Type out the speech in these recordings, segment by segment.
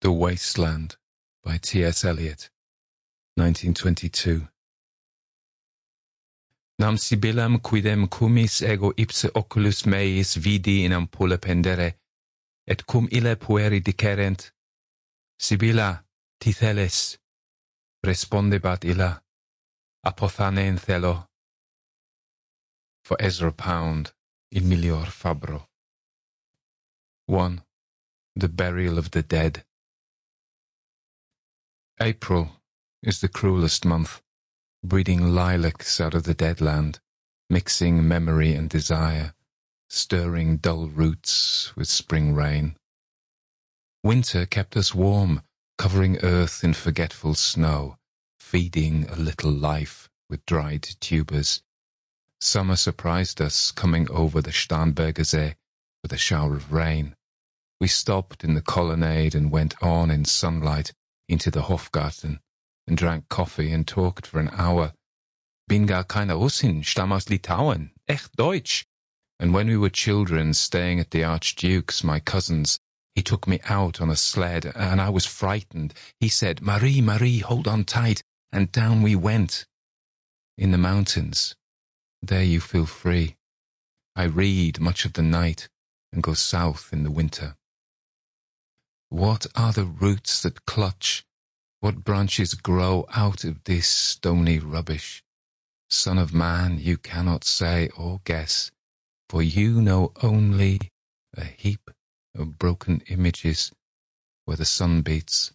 The Wasteland by T.S. Eliot, 1922. Nam sibillam quidem cumis ego ipse oculus meis vidi in ampulla pendere, et cum ille pueri dicerent, Sibilla, titheles, respondebat illa, apothane in thelo. For Ezra Pound, in Milior Fabro. 1. The Burial of the Dead. April is the cruelest month, breeding lilacs out of the dead land, mixing memory and desire, stirring dull roots with spring rain. Winter kept us warm, covering earth in forgetful snow, feeding a little life with dried tubers. Summer surprised us, coming over the Starnberger See with a shower of rain. We stopped in the colonnade and went on in sunlight into the Hofgarten and drank coffee and talked for an hour. Bin gar keine Russin, stamm aus Litauen, echt Deutsch. And when we were children staying at the Archduke's, my cousin's, he took me out on a sled and I was frightened. He said, Marie, Marie, hold on tight. And down we went. In the mountains. There you feel free. I read much of the night and go south in the winter. What are the roots that clutch? What branches grow out of this stony rubbish? Son of man, you cannot say or guess, for you know only a heap of broken images where the sun beats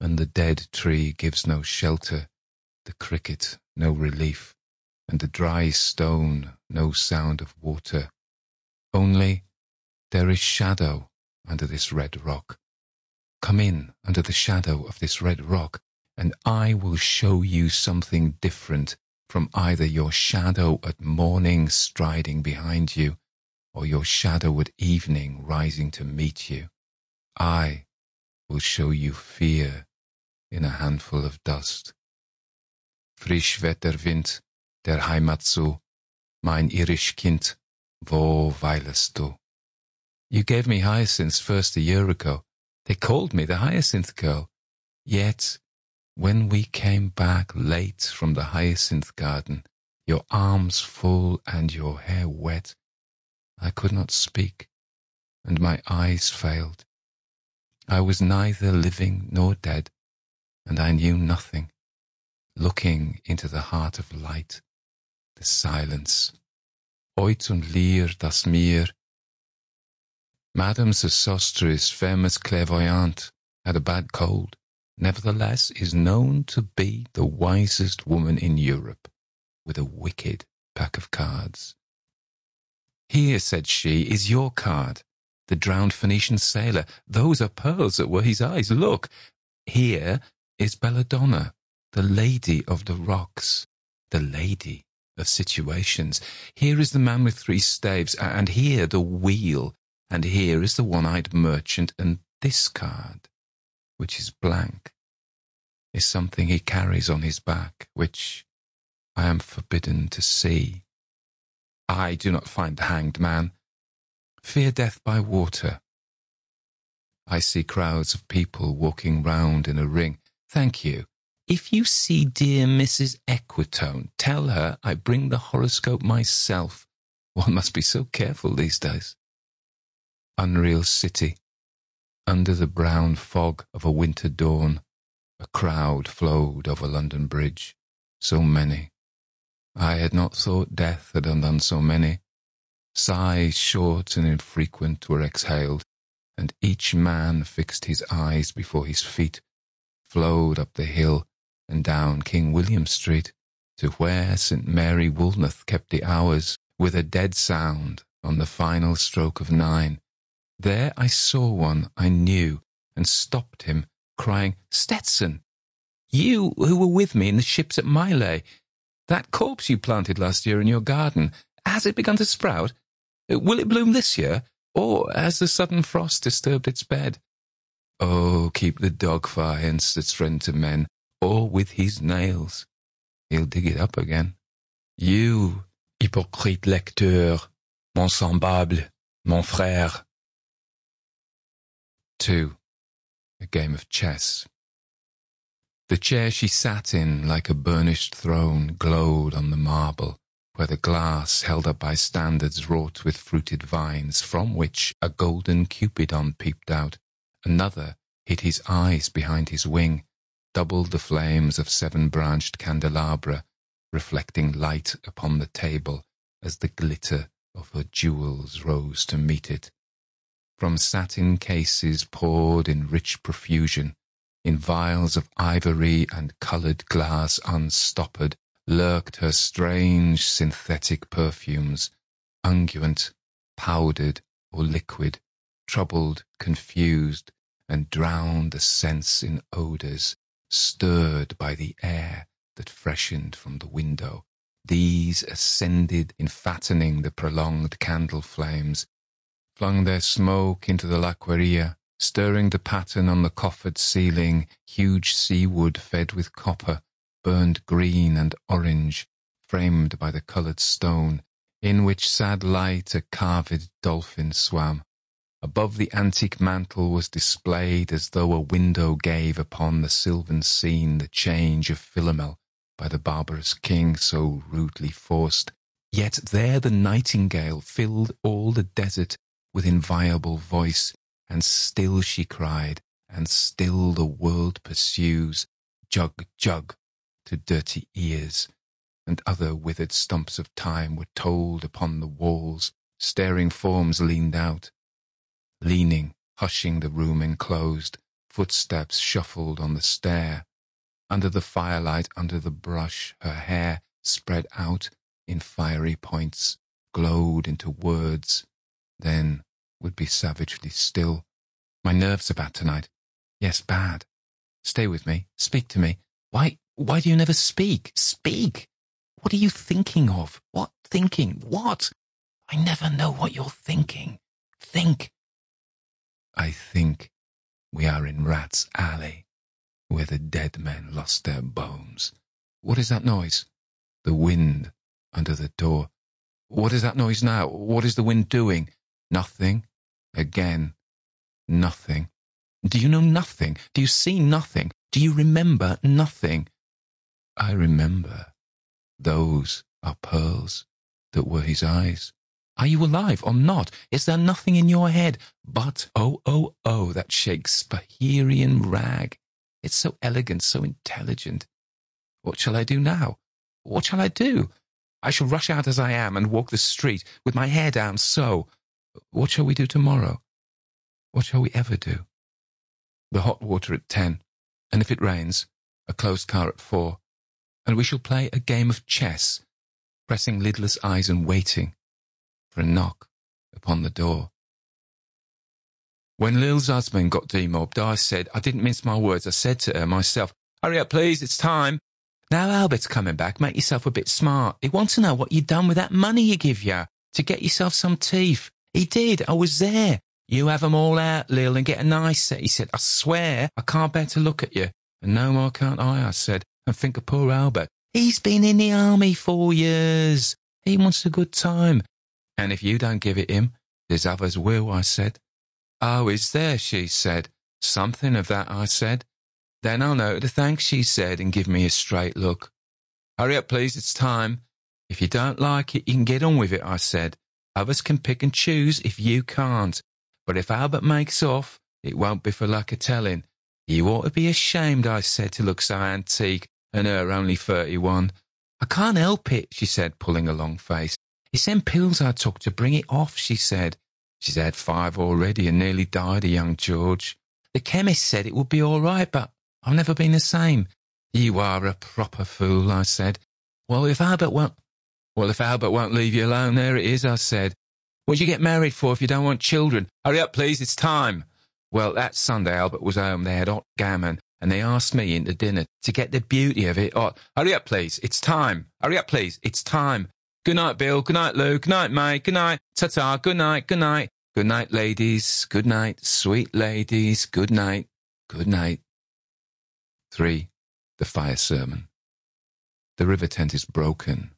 and the dead tree gives no shelter, the cricket no relief, and the dry stone no sound of water. Only there is shadow under this red rock Come in under the shadow of this red rock, and I will show you something different from either your shadow at morning striding behind you, or your shadow at evening rising to meet you. I will show you fear in a handful of dust. Frisch weht der Wind der Heimat zu, mein irisch Kind, wo weilest du? You gave me hyacinths first a year ago, they called me the Hyacinth Girl. Yet, when we came back late from the Hyacinth Garden, your arms full and your hair wet, I could not speak, and my eyes failed. I was neither living nor dead, and I knew nothing, looking into the heart of light, the silence. Oit und Lier, das mir Madame Sosostris, famous clairvoyante, had a bad cold, nevertheless is known to be the wisest woman in Europe, with a wicked pack of cards. Here, said she, is your card, the drowned Phoenician sailor. Those are pearls that were his eyes. Look, here is Belladonna, the lady of the rocks, the lady of situations. Here is the man with three staves, and here the wheel and here is the one-eyed merchant, and this card, which is blank, is something he carries on his back, which I am forbidden to see. I do not find the hanged man. Fear death by water. I see crowds of people walking round in a ring. Thank you. If you see dear Mrs. Equitone, tell her I bring the horoscope myself. One must be so careful these days unreal city. Under the brown fog of a winter dawn, a crowd flowed over London Bridge. So many. I had not thought death had undone so many. Sighs short and infrequent were exhaled, and each man fixed his eyes before his feet, flowed up the hill and down King William Street to where St. Mary Woolnoth kept the hours with a dead sound on the final stroke of nine. There I saw one I knew and stopped him, crying, Stetson! You who were with me in the ships at Mylae, that corpse you planted last year in your garden, has it begun to sprout? Will it bloom this year, or has the sudden frost disturbed its bed? Oh, keep the dog for hence that's friend to men, or with his nails he'll dig it up again. You, hypocrite lecteur, mon semblable, mon frère, 2. A game of chess. The chair she sat in, like a burnished throne, glowed on the marble, where the glass held up by standards wrought with fruited vines, from which a golden Cupidon peeped out. Another hid his eyes behind his wing, doubled the flames of seven-branched candelabra, reflecting light upon the table as the glitter of her jewels rose to meet it. From satin cases poured in rich profusion, in vials of ivory and coloured glass unstoppered, lurked her strange synthetic perfumes, unguent, powdered or liquid, troubled, confused, and drowned the sense in odours, stirred by the air that freshened from the window. These ascended in fattening the prolonged candle flames, flung their smoke into the laquearia, stirring the pattern on the coffered ceiling, huge seawood fed with copper, burned green and orange, framed by the coloured stone, in which sad light a carved dolphin swam. Above the antique mantel was displayed as though a window gave upon the sylvan scene the change of Philomel by the barbarous king so rudely forced. Yet there the nightingale filled all the desert with inviolable voice, and still she cried, and still the world pursues, jug, jug, to dirty ears, and other withered stumps of time were told upon the walls, staring forms leaned out. Leaning, hushing the room enclosed, footsteps shuffled on the stair. Under the firelight, under the brush, her hair spread out in fiery points, glowed into words, then would be savagely still. My nerves are bad tonight. Yes, bad. Stay with me. Speak to me. Why, why do you never speak? Speak! What are you thinking of? What thinking? What? I never know what you're thinking. Think. I think we are in Rat's Alley, where the dead men lost their bones. What is that noise? The wind under the door. What is that noise now? What is the wind doing? Nothing. Again. Nothing. Do you know nothing? Do you see nothing? Do you remember nothing? I remember. Those are pearls that were his eyes. Are you alive or not? Is there nothing in your head but, oh, oh, oh, that Shakespearean rag? It's so elegant, so intelligent. What shall I do now? What shall I do? I shall rush out as I am and walk the street with my hair down so. What shall we do tomorrow? What shall we ever do? The hot water at ten, and if it rains, a closed car at four, and we shall play a game of chess, pressing lidless eyes and waiting for a knock upon the door. When Lil's husband got demobbed, I said, I didn't mince my words, I said to her myself, Hurry up, please, it's time. Now Albert's coming back, make yourself a bit smart. He wants to know what you done with that money you give you to get yourself some teeth. He did, I was there. You have 'em all out, Lil, and get a nice set. He said, I swear I can't bear to look at you. And no more can't I, I said and think of poor Albert. He's been in the army four years. He wants a good time. And if you don't give it him, there's others will, I said. Oh, is there, she said. Something of that, I said. Then I'll know to thank, she said, and give me a straight look. Hurry up, please, it's time. If you don't like it, you can get on with it, I said. Others can pick and choose if you can't. But if Albert makes off, it won't be for lack of telling. You ought to be ashamed, I said, to look so antique and her only thirty-one. I can't help it, she said, pulling a long face. It's them pills I took to bring it off, she said. She's had five already and nearly died of young George. The chemist said it would be all right, but I've never been the same. You are a proper fool, I said. Well, if Albert won't... Well, if Albert won't leave you alone, there it is, I said. What'd you get married for if you don't want children? Hurry up, please, it's time. Well, that Sunday Albert was home. They had hot gammon and they asked me into dinner to get the beauty of it. Oh, hurry up, please. It's time. Hurry up, please. It's time. Good night, Bill. Good night, Lou. Good night, mate. Good night. Ta-ta. Good night. Good night. Good night, ladies. Good night, sweet ladies. Good night. Good night. 3. The Fire Sermon. The river tent is broken.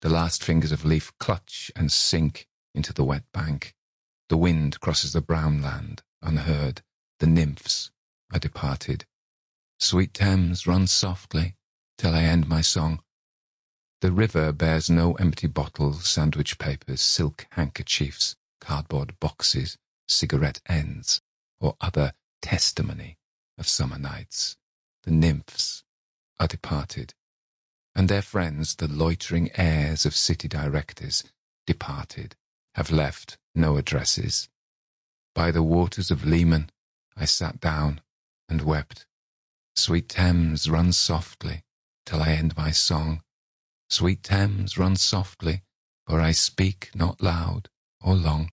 The last fingers of leaf clutch and sink into the wet bank. The wind crosses the brown land, unheard. The nymphs are departed. Sweet Thames, run softly till I end my song. The river bears no empty bottles, sandwich papers, silk handkerchiefs, cardboard boxes, cigarette ends, or other testimony of summer nights. The nymphs are departed, and their friends, the loitering heirs of city directors, departed, have left no addresses. By the waters of Leman I sat down and wept. Sweet Thames, run softly till I end my song. Sweet Thames, run softly, for I speak not loud or long.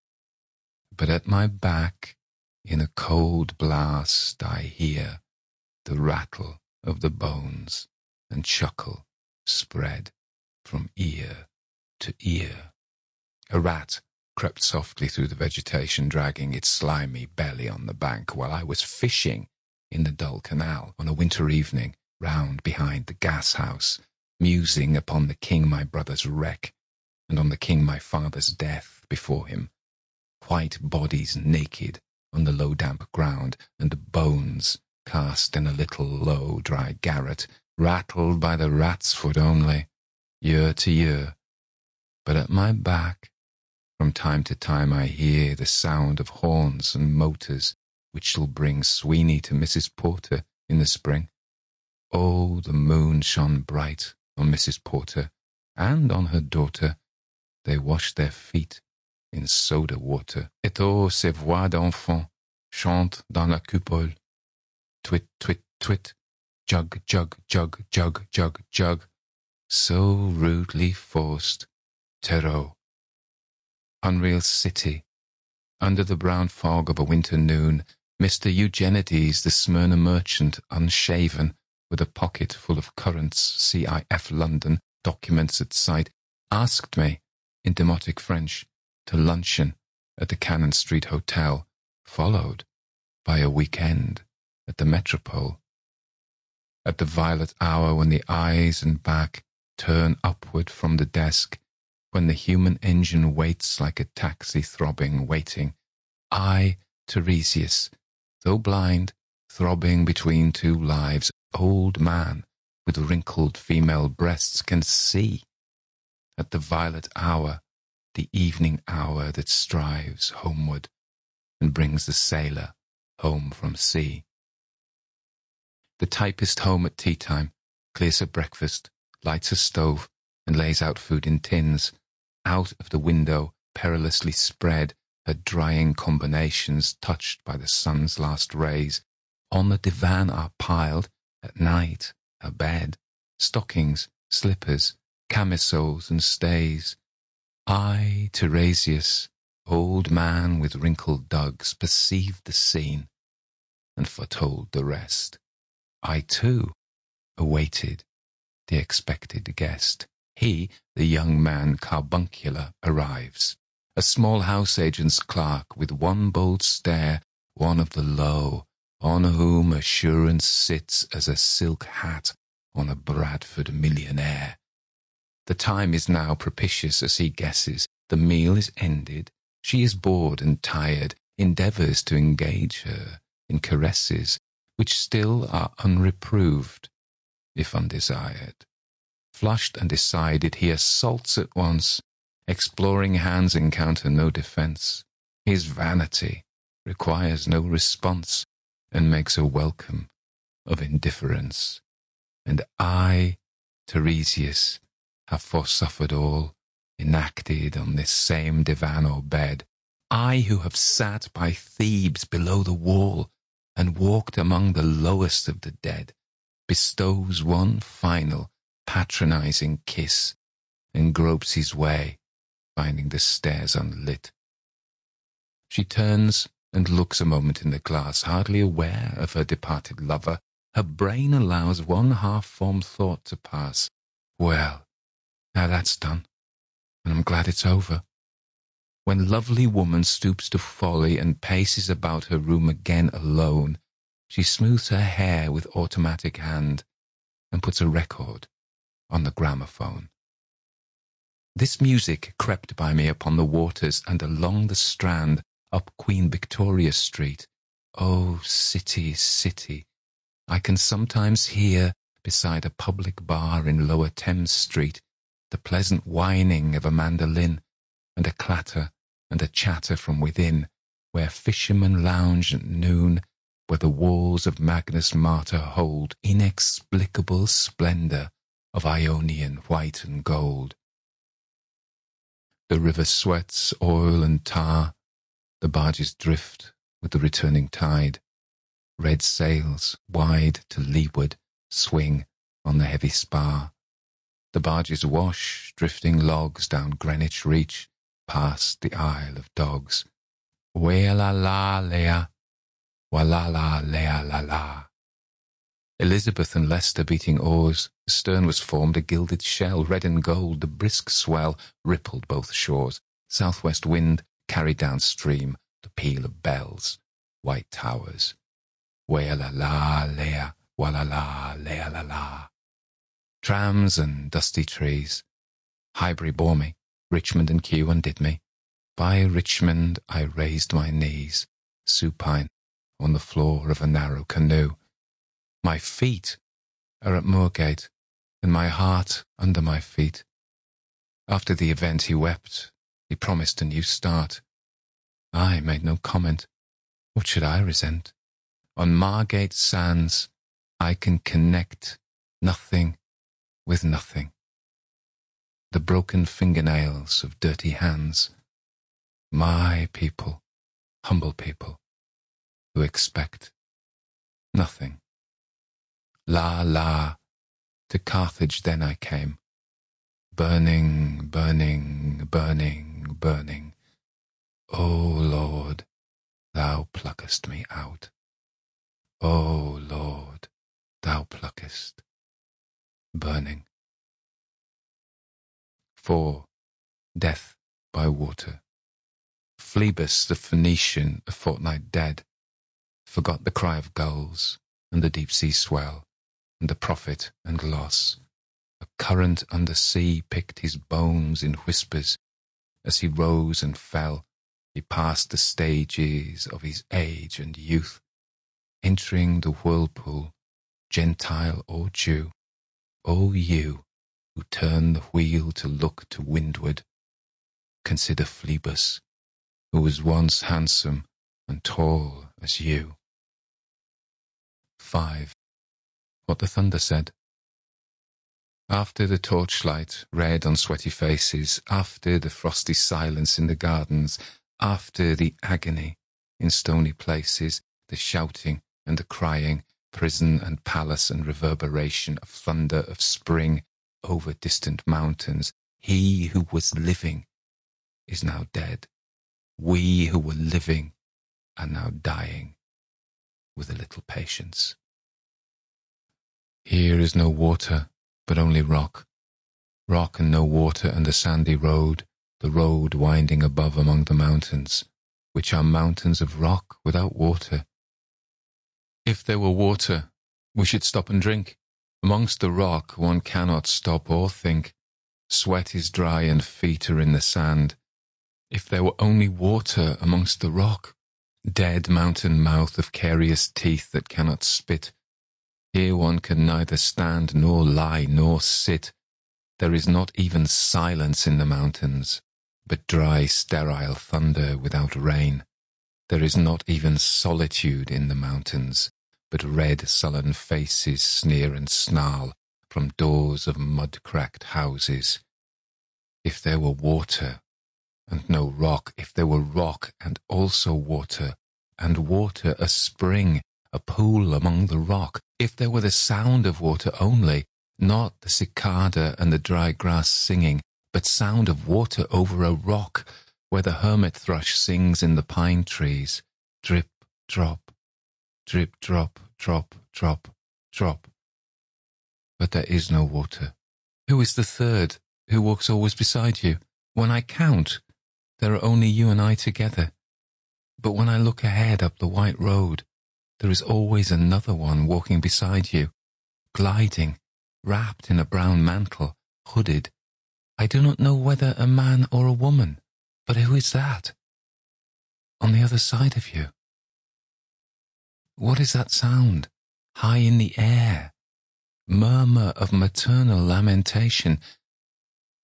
But at my back, in a cold blast, I hear the rattle of the bones and chuckle spread from ear to ear. A rat crept softly through the vegetation, dragging its slimy belly on the bank, while I was fishing in the dull canal on a winter evening round behind the gas house, musing upon the king my brother's wreck, and on the king my father's death before him. White bodies naked on the low damp ground, and bones cast in a little low dry garret, rattled by the rat's foot only, year to year. But at my back, from time to time I hear the sound of horns and motors, which shall bring Sweeney to Mrs. Porter in the spring. Oh, the moon shone bright on Mrs. Porter and on her daughter. They washed their feet in soda water. Et oh, ces voix d'enfants chantent dans la coupole. Twit, twit, twit, jug, jug, jug, jug, jug, jug. So rudely forced. Tereu. Unreal city. Under the brown fog of a winter noon, Mr. Eugenides, the Smyrna merchant, unshaven, with a pocket full of currants, CIF London, documents at sight, asked me, in demotic French, to luncheon at the Cannon Street Hotel, followed by a weekend at the Metropole. At the violet hour when the eyes and back turn upward from the desk, when the human engine waits like a taxi throbbing, waiting, I, Tiresias, though blind, throbbing between two lives, old man with wrinkled female breasts can see at the violet hour, the evening hour that strives homeward and brings the sailor home from sea. The typist home at tea time, clears her breakfast, lights a stove, and lays out food in tins. Out of the window, perilously spread, her drying combinations touched by the sun's last rays. On the divan are piled at night, a bed, stockings, slippers, camisoles and stays. I, Tiresias, old man with wrinkled dugs, perceived the scene and foretold the rest. I too awaited the expected guest. He, the young man carbuncular, arrives. A small house agent's clerk with one bold stare, one of the low, on whom assurance sits as a silk hat on a Bradford millionaire. The time is now propitious as he guesses. The meal is ended. She is bored and tired, endeavours to engage her in caresses which still are unreproved, if undesired. Flushed and decided, he assaults at once. Exploring hands encounter no defence. His vanity requires no response and makes a welcome of indifference. And I, Tiresias, have forsuffered all, enacted on this same divan or bed, I who have sat by Thebes below the wall, and walked among the lowest of the dead, bestows one final patronizing kiss, and gropes his way, finding the stairs unlit. She turns and looks a moment in the glass, hardly aware of her departed lover, her brain allows one half-formed thought to pass. Well, now that's done, and I'm glad it's over. When lovely woman stoops to folly and paces about her room again alone, she smooths her hair with automatic hand and puts a record on the gramophone. This music crept by me upon the waters and along the strand up Queen Victoria Street, Oh, city, city, I can sometimes hear, beside a public bar in Lower Thames Street, the pleasant whining of a mandolin, and a clatter and a chatter from within, where fishermen lounge at noon, where the walls of Magnus Martyr hold inexplicable splendour of Ionian white and gold. The river sweats oil and tar, the barges drift with the returning tide. Red sails, wide to leeward, swing on the heavy spar. The barges wash drifting logs down Greenwich Reach, past the Isle of Dogs. Wea la la lea, wa la la lea la la. Elizabeth and Leicester beating oars, the stern was formed a gilded shell, red and gold, the brisk swell rippled both shores. Southwest wind carried downstream the peal of bells white towers. Wea la la lea, wa la la lea la la. Trams and dusty trees. Highbury bore me, Richmond and Kew undid me. By Richmond I raised my knees, supine, on the floor of a narrow canoe. My feet are at Moorgate, and my heart under my feet. After the event he wept, he promised a new start. I made no comment. What should I resent? On Margate sands I can connect nothing with nothing. The broken fingernails of dirty hands. My people, humble people, who expect nothing. La la, to Carthage then I came. Burning, burning, burning, burning. O Lord, thou pluckest me out. O Lord, thou pluckest, burning. 4. Death by water. Phlebas the Phoenician, a fortnight dead, forgot the cry of gulls and the deep sea swell, and the profit and loss. A current under sea picked his bones in whispers as he rose and fell he passed the stages of his age and youth, entering the whirlpool, Gentile or Jew. O you who turn the wheel to look to windward, consider Phlebas, who was once handsome and tall as you. 5. What the thunder said. After the torchlight, red on sweaty faces, after the frosty silence in the gardens, after the agony in stony places, the shouting and the crying, prison and palace and reverberation of thunder of spring over distant mountains, he who was living is now dead. We who were living are now dying with a little patience. Here is no water, but only rock. Rock and no water and a sandy road, the road winding above among the mountains, which are mountains of rock without water. If there were water, we should stop and drink. Amongst the rock one cannot stop or think. Sweat is dry and feet are in the sand. If there were only water amongst the rock, dead mountain mouth of carious teeth that cannot spit. Here one can neither stand nor lie nor sit. There is not even silence in the mountains but dry, sterile thunder without rain. There is not even solitude in the mountains, but red, sullen faces sneer and snarl from doors of mud-cracked houses. If there were water, and no rock, if there were rock and also water, and water a spring, a pool among the rock, if there were the sound of water only, not the cicada and the dry grass singing, but sound of water over a rock where the hermit thrush sings in the pine trees. Drip, drop, drip, drop, drop, drop, drop. But there is no water. Who is the third who walks always beside you? When I count, there are only you and I together. But when I look ahead up the white road, there is always another one walking beside you, gliding, wrapped in a brown mantle, hooded, I do not know whether a man or a woman, but who is that? On the other side of you. What is that sound? High in the air. Murmur of maternal lamentation.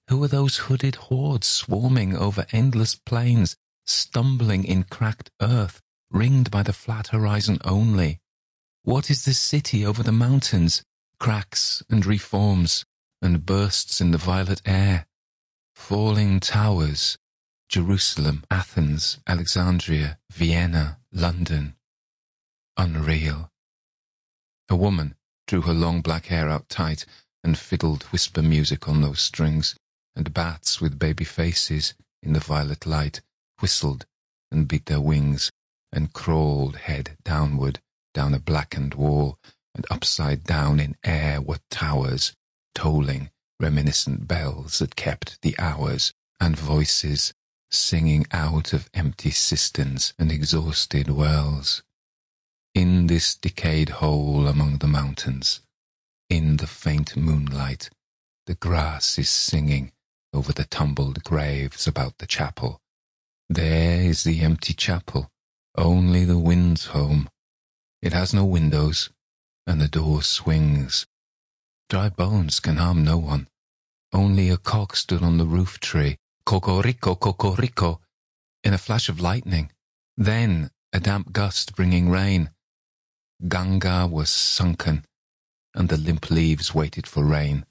Who are those hooded hordes swarming over endless plains, stumbling in cracked earth, ringed by the flat horizon only? What is this city over the mountains? Cracks and reforms, and bursts in the violet air. Falling towers, Jerusalem, Athens, Alexandria, Vienna, London. Unreal. A woman drew her long black hair out tight and fiddled whisper music on those strings, and bats with baby faces in the violet light whistled and beat their wings and crawled head downward down a blackened wall, and upside down in air were towers, tolling reminiscent bells that kept the hours, and voices singing out of empty cisterns and exhausted wells. In this decayed hole among the mountains, in the faint moonlight, the grass is singing over the tumbled graves about the chapel. There is the empty chapel, only the wind's home. It has no windows, and the door swings. Dry bones can harm no one. Only a cock stood on the roof tree Cocorico, cocorico, in a flash of lightning. Then a damp gust bringing rain. Ganga was sunken, and the limp leaves waited for rain,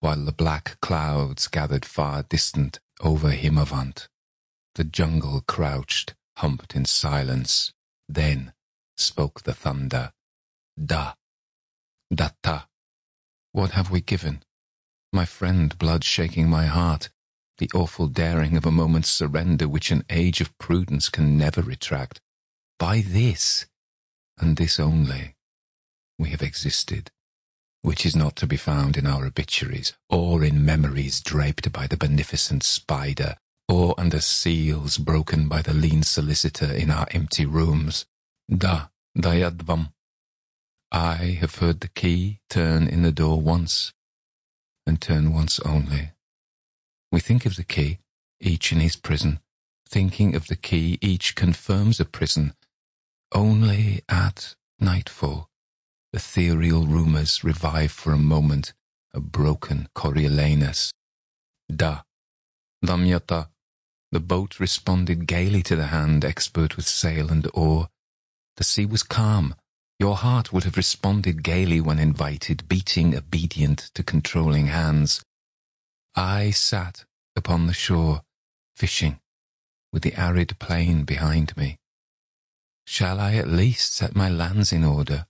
while the black clouds gathered far distant over Himavant. The jungle crouched, humped in silence. Then spoke the thunder. Da. Datta. What have we given? My friend, blood shaking my heart the awful daring of a moment's surrender which an age of prudence can never retract. By this, and this only, we have existed, which is not to be found in our obituaries, or in memories draped by the beneficent spider, or under seals broken by the lean solicitor in our empty rooms. Da, dayadvam. I have heard the key turn in the door once, and turn once only. We think of the key, each in his prison. Thinking of the key, each confirms a prison. Only at nightfall, ethereal rumours revive for a moment a broken Coriolanus. Da, Damyata. The boat responded gaily to the hand expert with sail and oar. The sea was calm. Your heart would have responded gaily when invited, beating obedient to controlling hands. I sat upon the shore, fishing, with the arid plain behind me. Shall I at least set my lands in order?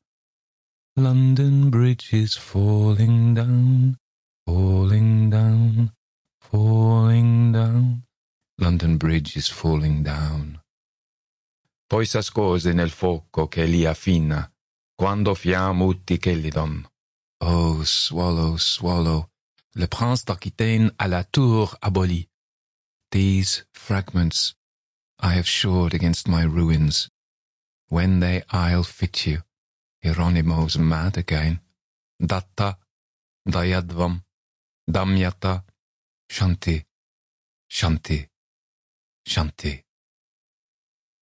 London Bridge is falling down, falling down, falling down. London Bridge is falling down. Poi s'ascose nel fuoco che li affina, quando fiammuti che li don. Oh, swallow, swallow, le prince d'Aquitaine à la tour abolie. These fragments I have shored against my ruins. When they I'll fit you, Hieronymo's mad again. Datta, Dayadvam, Damyata, Shantih, Shantih, Shantih.